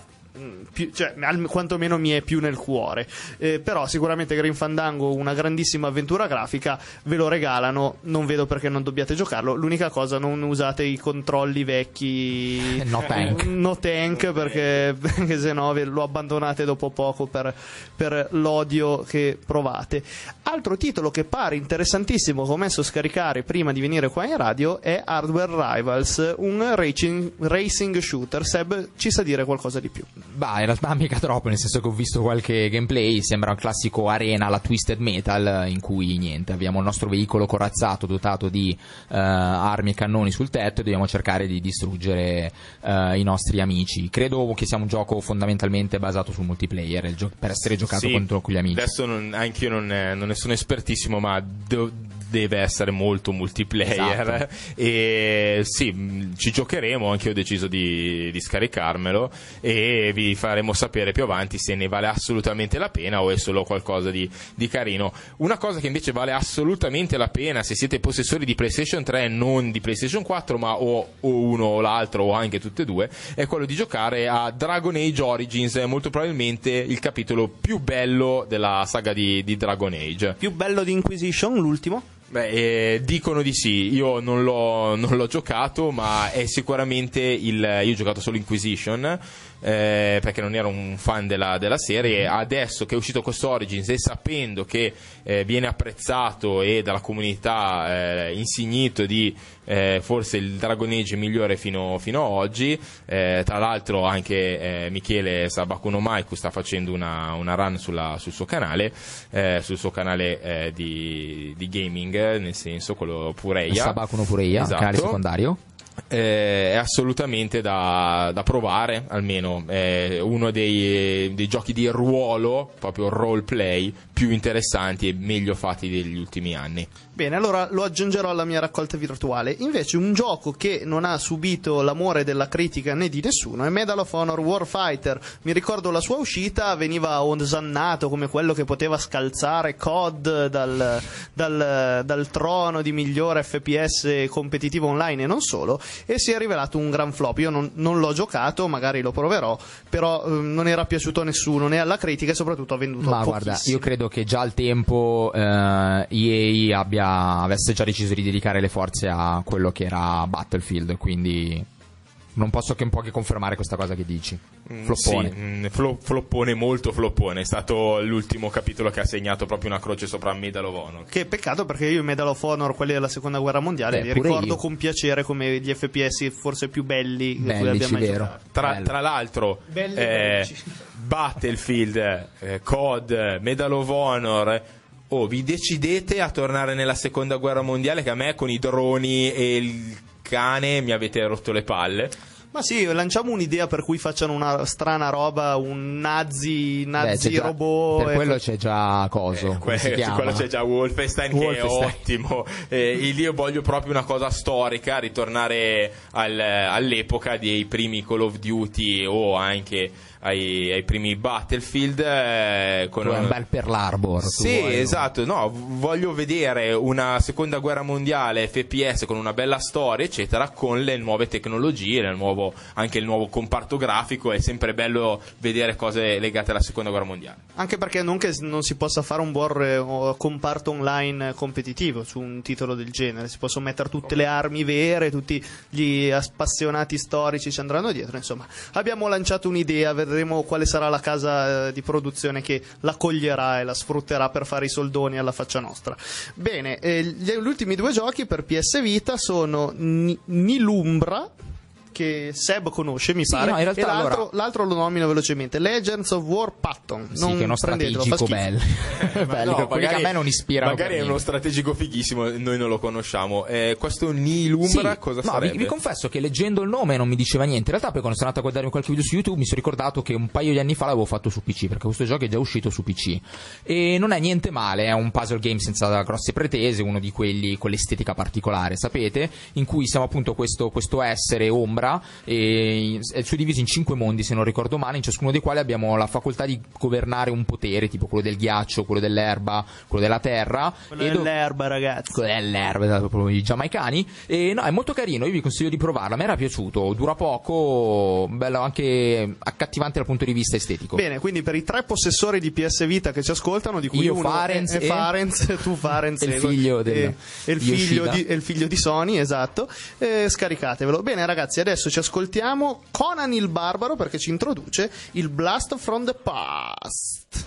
più- cioè, al- quantomeno mi è più nel cuore. Eh, però sicuramente Green Fandango, una grandissima avventura grafica, ve lo regalano, non vedo perché non dobbiate giocarlo. L'unica cosa, non usate i controlli vecchi No tank. no tank perché, perché se no lo abbandonate dopo poco per, per l'odio che provate. Altro titolo che pare interessantissimo che ho messo a scaricare prima di venire qua in radio è Hardware Rivals, un racing, racing shooter. Seb ci sa dire qualcosa di più. Bah, in realtà mica troppo, nel senso che ho visto qualche gameplay, sembra un classico arena alla Twisted Metal, in cui niente, abbiamo il nostro veicolo corazzato dotato di eh, armi e cannoni sul tetto e dobbiamo cercare di distruggere eh, i nostri amici. Credo che sia un gioco fondamentalmente basato sul multiplayer, gio- per essere giocato Sì, contro con gli amici. Adesso non, anch'io non, non ne sono espertissimo, ma de- deve essere molto multiplayer. Esatto. E sì, mh, ci giocheremo. Anche io ho deciso di, di scaricarmelo e vi faremo sapere più avanti se ne vale assolutamente la pena o è solo qualcosa di, di carino. Una cosa che invece vale assolutamente la pena se siete possessori di PlayStation 3, non di PlayStation 4, ma o, o uno o l'altro o anche tutte e due, è quello di giocare a Dragon Age Origins, molto probabilmente il capitolo più bello della saga di, di Dragon Age. Più bello di Inquisition, l'ultimo? Beh, eh, dicono di sì, io non l'ho, non l'ho giocato, ma è sicuramente il. Io ho giocato solo Inquisition. Eh, perché non ero un fan della, della serie. Adesso che è uscito questo Origins e sapendo che eh, viene apprezzato e dalla comunità eh, insignito di eh, forse il Dragon Age migliore fino, fino ad oggi. eh, tra l'altro, anche eh, Michele Sabakuno Maiku sta facendo una, una run sulla- sul suo canale, sul suo canale di, di gaming, nel senso quello Pureia. Sabakuno Pureia, Esatto. canale secondario. Eh, è assolutamente da, da provare, almeno è uno dei, dei giochi di ruolo, proprio roleplay, più interessanti e meglio fatti degli ultimi anni. Bene, allora lo aggiungerò alla mia raccolta virtuale. Invece, un gioco che non ha subito l'amore della critica né di nessuno è Medal of Honor Warfighter. Mi ricordo la sua uscita, veniva osannato come quello che poteva scalzare COD dal, dal- dal trono di migliore FPS competitivo online e non solo, e si è rivelato un gran flop. Io non, non l'ho giocato, magari lo proverò, però eh, non era piaciuto a nessuno, né alla critica e soprattutto ha venduto Ma guarda, pochissimo. io credo che già al tempo eh, EA abbia, avesse già deciso di dedicare le forze a quello che era Battlefield, quindi non posso che un po' che confermare questa cosa che dici. Mm, Floppone. Sì, mm, flo- floppone, molto floppone. È stato l'ultimo capitolo che ha segnato proprio una croce sopra Medal of Honor. Che peccato perché io i Medal of Honor, quelli della seconda guerra mondiale, Beh, li ricordo io. con piacere come gli FPS forse più belli che cui Bellici, abbia mai vero. giocato. Tra, tra l'altro, Belli eh. Battlefield, eh, COD, Medal of Honor. Oh, vi decidete a tornare nella seconda guerra mondiale che a me con i droni e il cane mi avete rotto le palle. Ma sì, lanciamo un'idea per cui facciano una strana roba, un nazi, Beh, nazi c'è già- robot. per e quello c'è già coso. Eh, que- su quello c'è già Wolfenstein, che è Wolfenstein. ottimo. Eh, io voglio proprio una cosa storica, ritornare al- all'epoca dei primi Call of Duty o anche ai, ai primi Battlefield. eh, con un bel Pearl Harbor. tu Sì, vuoi, esatto, no, voglio vedere una seconda guerra mondiale FPS con una bella storia, eccetera, con le nuove tecnologie, il nuovo- anche il nuovo comparto grafico, è sempre bello vedere cose legate alla seconda guerra mondiale. Anche perché non che non si possa fare un buon re- o comparto online competitivo su un titolo del genere, si possono mettere tutte le armi vere, tutti gli appassionati storici ci andranno dietro, insomma, abbiamo lanciato un'idea, vedremo quale sarà la casa eh, di produzione che la coglierà e la sfrutterà per fare i soldoni alla faccia nostra. Bene, eh, gli, ultimi due giochi per PS Vita sono Ni- Nilumbra che Seb conosce, mi Sì, pare, no, in realtà e l'altro, allora- l'altro lo nomino velocemente, Legends of War Patton. Sì, non che è uno strategico bello. bello No, che a me non ispirano. Magari è uno strategico fighissimo, noi non lo conosciamo. Eh, questo Nilumbra Sì, cosa no, sarebbe? vi, vi confesso che leggendo il nome non mi diceva niente. In realtà, poi quando sono andato a guardarmi qualche video su YouTube, mi sono ricordato che un paio di anni fa l'avevo fatto su PC, perché questo gioco è già uscito su PC. E non è niente male, è un puzzle game senza grosse pretese, uno di quelli con l'estetica particolare, sapete? In cui siamo appunto questo, questo essere ombra, e è suddiviso in cinque mondi, se non ricordo male, in ciascuno dei quali abbiamo la facoltà di governare un potere, tipo quello del ghiaccio, quello dell'erba, quello della terra. Quello e do- dell'erba, ragazzi. quello dell'erba, esatto, proprio i giamaicani. E no, è molto carino, io vi consiglio di provarlo. A me era piaciuto, dura poco, bello anche accattivante dal punto di vista estetico. Bene, quindi per i tre possessori di PS Vita che ci ascoltano, di cui Io, uno Farenz è, è e- Farenz, tu Farenz E il figlio del- e, e il di figlio di, e il figlio di Sony, esatto. Eh, scaricatevelo. Bene, ragazzi, adesso ci ascoltiamo Conan il Barbaro perché ci introduce il Blast from the Past.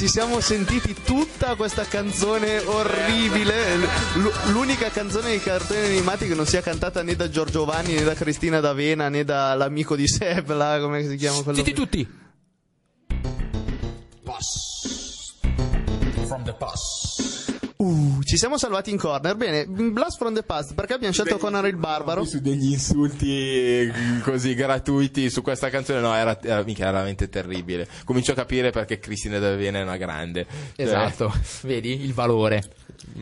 Ci, siamo sentiti tutta questa canzone orribile. L- l'unica canzone dei cartoni animati che non sia cantata né da Giorgio Vanni né da Cristina D'Avena né dall'amico di Seb, là, come si chiama quello? Zitti tutti. Siamo salvati in corner. Bene, Blast from the Past, perché abbiamo scelto Conan il Barbaro? Su degli insulti eh, così gratuiti su questa canzone, no, era, era, mica, era veramente terribile. Comincio a capire perché Cristina D'Avena è una grande. Esatto, vedi il valore.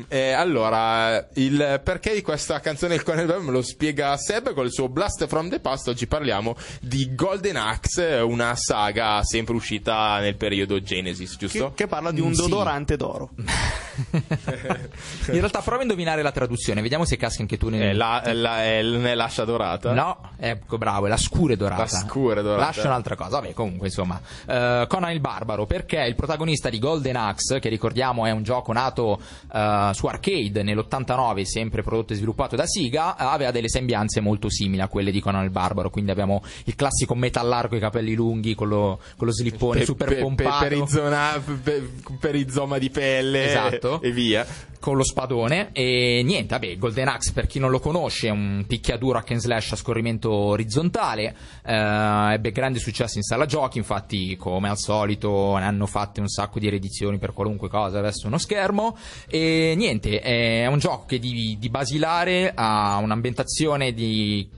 Eh, allora, il perché di questa canzone il Conan il Barbaro me lo spiega Seb con il suo Blast from the Past. Oggi parliamo di Golden Axe, una saga sempre uscita nel periodo Genesis, giusto? Che, che parla di un Mm, sì. dodorante d'oro. In realtà prova a indovinare la traduzione, vediamo se casca anche tu nel... Eh, la, la, è, è l'ascia dorata? No, ecco bravo, è la scure dorata. La scure dorata. Lascia un'altra cosa, vabbè, comunque insomma. Eh, Conan il Barbaro, perché il protagonista di Golden Axe, che ricordiamo è un gioco nato eh, su arcade nell'89, sempre prodotto e sviluppato da Siga, eh, aveva delle sembianze molto simili a quelle di Conan il Barbaro. Quindi abbiamo il classico metallar con i capelli lunghi, con lo, con lo slippone Pe- super pe- pompato. per, i zona- pe- per i zoma di pelle Esatto. e via. con lo spadone e niente, vabbè, Golden Axe per chi non lo conosce è un picchiaduro hack and slash a scorrimento orizzontale, eh, ebbe grande successo in sala giochi, infatti come al solito ne hanno fatte un sacco di riedizioni per qualunque cosa, adesso uno schermo e niente, è un gioco che di, di basilare ha un'ambientazione di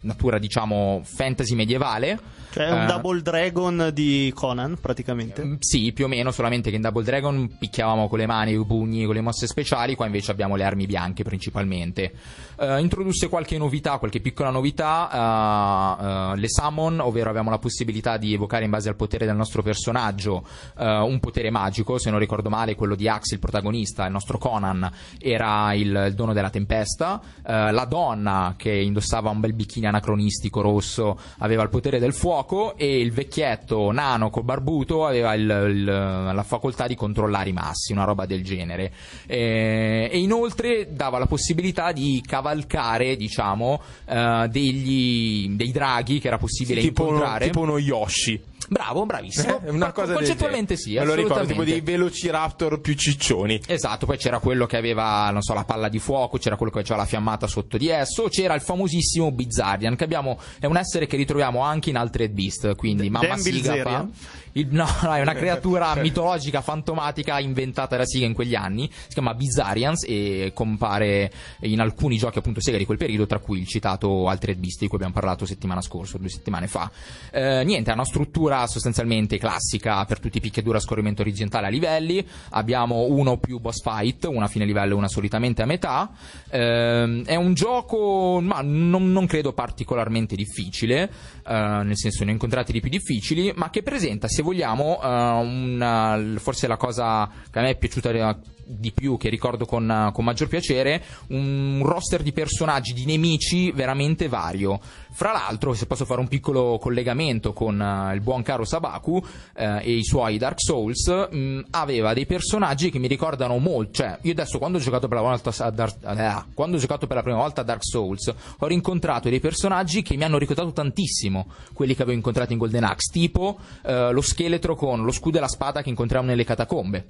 natura diciamo fantasy medievale. Cioè è un Eh, Double Dragon di Conan, praticamente. Mm, Sì, più o meno, solamente che in Double Dragon picchiavamo con le mani, i pugni, con le mosse speciali, qua invece abbiamo le armi bianche principalmente. Eh, introdusse qualche novità, qualche piccola novità, eh, le summon, ovvero abbiamo la possibilità di evocare in base al potere del nostro personaggio un potere magico, se non ricordo male quello di Axe, il protagonista, il nostro Conan, era il, il dono della tempesta, la donna che indossava un bel bikini anacronistico rosso aveva il potere del fuoco e il vecchietto nano col barbuto aveva il- il- la facoltà di controllare i massi, una roba del genere. Eh, e inoltre dava la possibilità di cavalcare, diciamo, eh, degli, dei draghi che era possibile tipo, uno, incontrare. tipo uno Yoshi. Bravo, bravissimo. Eh, una cosa Concettualmente sì, Me lo ricordo, tipo dei velociraptor più ciccioni. Esatto, poi c'era quello che aveva, non so, la palla di fuoco, c'era quello che aveva la fiammata sotto di esso, c'era il famosissimo Bizarrian, che abbiamo, è un essere che ritroviamo anche in Altered Beast, quindi Mamma Dan Siga fa... Bilzerian? il- no, no, è una creatura mitologica, fantomatica, inventata da Siga in quegli anni, si chiama Bizarrians e compare in alcuni giochi appunto Sega di quel periodo, tra cui il citato Altered Beast di cui abbiamo parlato settimana scorsa, due settimane fa. Eh, niente, ha una struttura sostanzialmente classica per tutti i picchiaduro scorrimento orizzontale a livelli. Abbiamo uno o più boss fight, una fine livello e una solitamente a metà. Ehm, è un gioco, ma non, non credo particolarmente difficile, eh, nel senso ne ho incontrati di più difficili, ma che presenta, se vogliamo, eh, una- forse la cosa che a me è piaciuta eh, di più, che ricordo con, eh, con maggior piacere, un roster di personaggi, di nemici veramente vario. Fra l'altro, se posso fare un piccolo collegamento con eh, il buon caro Sabaku eh, e i suoi Dark Souls, mh, aveva dei personaggi che mi ricordano molto. Cioè, io adesso quando ho giocato per la, volta a Dark, eh, quando ho giocato per la prima volta a Dark Souls, ho rincontrato dei personaggi che mi hanno ricordato tantissimo quelli che avevo incontrato in Golden Axe, tipo eh, lo scheletro con lo scudo e la spada che incontriamo nelle catacombe.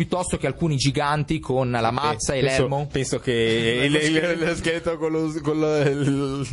Piuttosto che alcuni giganti con la mazza e penso, l'elmo. Penso che il, il- lo scheletro con lo, con lo, il-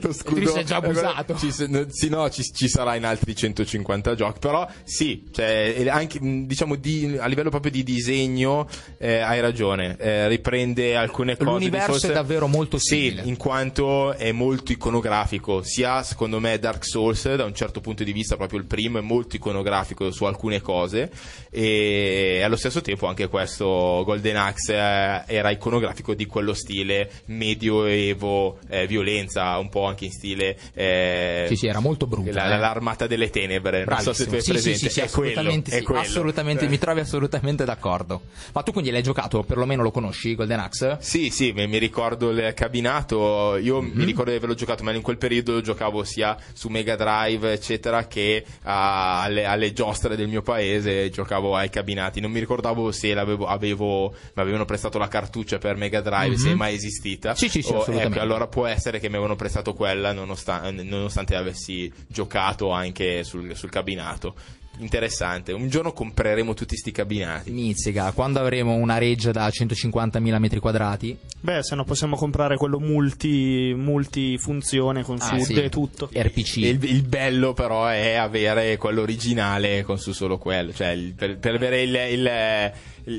lo scudo. Chris è già abusato. Ci, no, sì, no, ci, ci sarà in altri 150 giochi. Però sì, cioè, e anche diciamo di, a livello proprio di disegno eh, hai ragione. eh, riprende alcune cose. di L'universo Souls- è davvero molto Sì, simile. in quanto è molto iconografico, sia secondo me Dark Souls da un certo punto di vista, proprio il primo è molto iconografico su alcune cose e allo stesso tempo anche questo Golden Axe eh, era iconografico di quello stile medioevo, eh, violenza, un po' anche in stile eh, Sì, sì, era molto brutto. la- eh. l'armata delle tenebre, non so se tu hai Bravissimo. Sì, presente, sì, sì, sì, è quello, assolutamente, è sì, quello. assolutamente, mi trovi assolutamente d'accordo. Ma tu quindi l'hai giocato, perlomeno lo conosci, Golden Axe? Sì, sì, mi, ricordo il cabinato. Io Mhm. mi ricordo di averlo giocato, ma in quel periodo giocavo sia su Mega Drive, eccetera, che a- alle, alle giostre del mio paese giocavo ai cabinati. Non mi ricordavo se l'avevo, avevo, mi avevano prestato la cartuccia per Mega Drive, se è mai esistita. Mhm. Sì, sì, sì, O- ecco, allora può essere che mi avevano prestato quella, nonostan- nonostante avessi giocato anche sul, sul cabinato. Interessante. Un giorno compreremo tutti sti cabinati. Mizzica, quando avremo una reggia da 150.000 metri quadrati, Beh, se no possiamo comprare quello multi, multifunzione con Ah, SUD sì. e tutto. RPC. Il, il bello però è avere quello originale con su solo quello, cioè il- per, per avere il- il-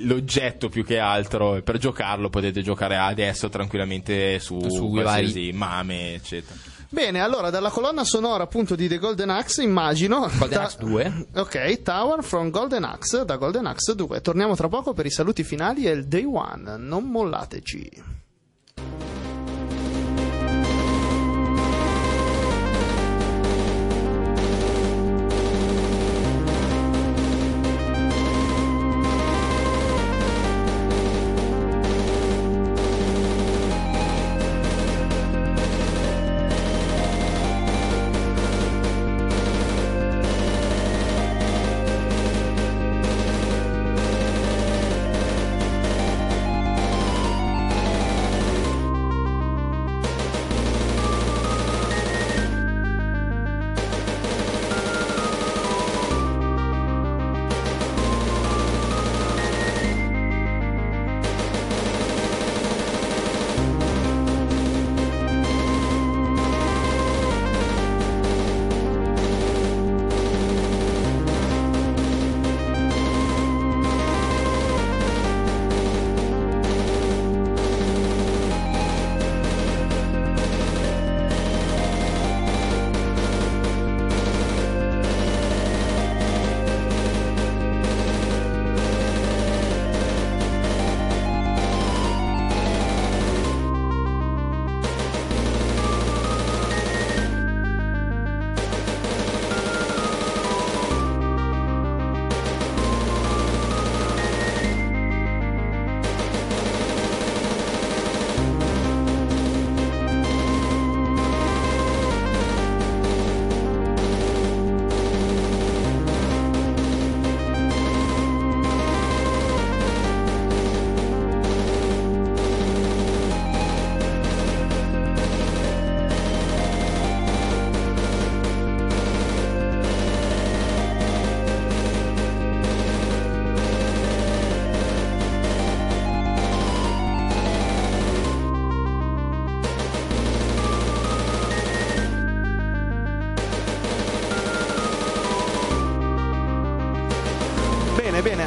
l'oggetto più che altro, per giocarlo potete giocare adesso tranquillamente su, Su qualsiasi mame, eccetera. Bene, allora dalla colonna sonora appunto di The Golden Axe immagino. Golden Ta- Axe 2. Ok, Tower from Golden Axe da Golden Axe 2. Torniamo tra poco per i saluti finali e il day one. Non mollateci.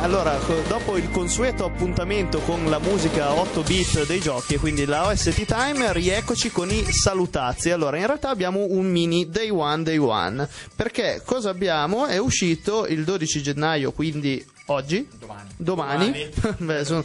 Allora dopo il consueto appuntamento con la musica 8 bit dei giochi quindi la OST Time, rieccoci con i salutazzi. Allora, in realtà abbiamo un mini Day One Day One, perché cosa abbiamo? È uscito il 12 gennaio, quindi oggi? Domani. Domani, Beh, sono-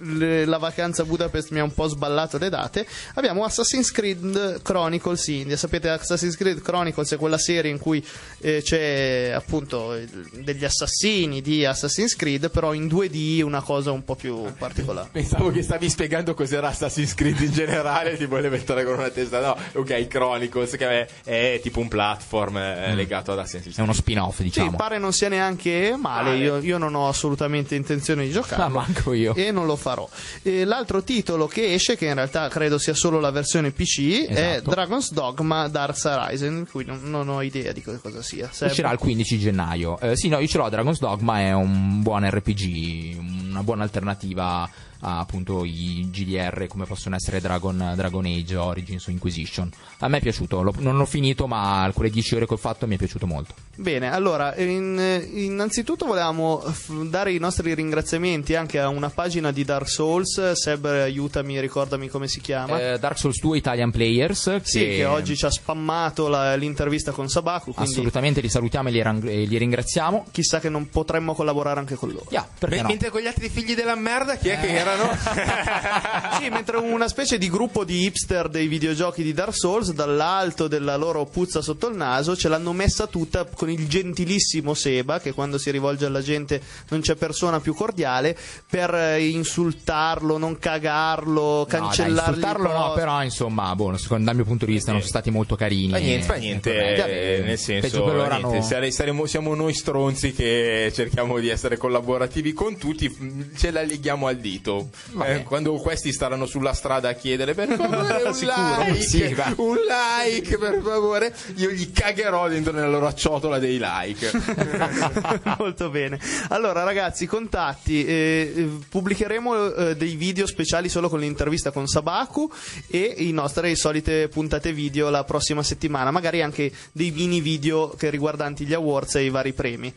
le- la vacanza a Budapest mi ha un po' sballato le date. Abbiamo Assassin's Creed Chronicles India. Sapete, Assassin's Creed Chronicles è quella serie in cui eh, c'è appunto degli assassini di Assassin's Creed, però in 2D una cosa un po' più particolare. Pensavo che stavi spiegando cos'era Assassin's Creed in generale, ti volevo mettere con una testa. No, ok, Chronicles, che è, è tipo un platform eh, legato ad Assassin's È Creed. uno spin-off, Sì, diciamo. pare non sia neanche male. Male. Io, io non ho assolutamente intenzione di giocare. Ah, manco io. E non lo farò. E l'altro titolo che esce, che in realtà credo sia solo la versione PC, è Esatto. Dragon's Dogma Dark Horizon, di cui non, non ho idea di co- cosa sia. Uscirà il 15 gennaio. Eh, sì, no, io ce l'ho. Dragon's Dogma è un buon RPG, una buona alternativa a appunto i GDR come possono essere Dragon, Dragon Age, Origins o Inquisition. A me è piaciuto, l'ho- non l'ho finito, ma quelle 10 ore che ho fatto mi è piaciuto molto. Bene, allora, in- innanzitutto volevamo f- dare i nostri ringraziamenti anche a una pagina di Dark Souls. Seb, aiutami, ricordami come si chiama. Eh, Dark Souls 2 Italian Players, sì, che oggi ci ha spammato la- l'intervista con Sabaku, quindi assolutamente li salutiamo e li, rang- e li ringraziamo. chissà che non potremmo collaborare anche con loro. Yeah, perché Me- no? Mentre con gli altri figli della merda, chi è che erano? Sì, mentre una specie di gruppo di hipster dei videogiochi di Dark Souls, dall'alto della loro puzza sotto il naso, ce l'hanno messa tutta con il gentilissimo Seba, che quando si rivolge alla gente non c'è persona più cordiale, per eh, insultarlo, non cagarlo, No, cancellarlo. insultarlo no, però insomma, boh, secondo, dal mio punto di vista non sono stati molto carini. Fa niente, fa niente, Eh, eh, nel senso, loro niente, sare- saremo- siamo noi stronzi che cerchiamo di essere collaborativi con tutti, ce la leghiamo al dito Follow. Eh, quando questi staranno sulla strada a chiedere per favore un like, Sì, un like per favore, io gli cagherò dentro nella loro ciotola dei like. Molto bene. Allora, ragazzi, contatti. eh, eh, pubblicheremo eh, dei video speciali solo con l'intervista con Sabaku e i nostre solite puntate video la prossima settimana. Magari anche dei mini video che riguardanti gli awards e i vari premi.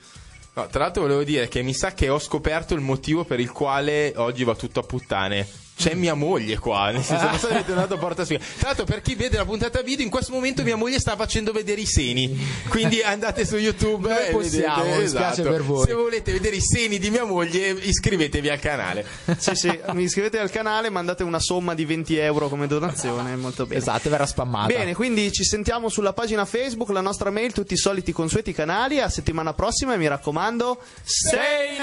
No, tra l'altro volevo dire che mi sa che ho scoperto il motivo per il quale oggi va tutto a puttane. C'è mia moglie qua, nel senso non so avete dato porta sua. Tra l'altro per chi vede la puntata video, in questo momento mia moglie sta facendo vedere i seni. Quindi andate su YouTube Noi e possiamo, vedete, esatto. per voi. Se volete vedere i seni di mia moglie, iscrivetevi al canale. Sì, sì, mi iscrivete al canale, mandate una somma di 20 euro come donazione, molto bene. Esatto, verrà spammata. Bene, quindi ci sentiamo sulla pagina Facebook, la nostra mail, tutti i soliti consueti canali. A settimana prossima e mi raccomando, stay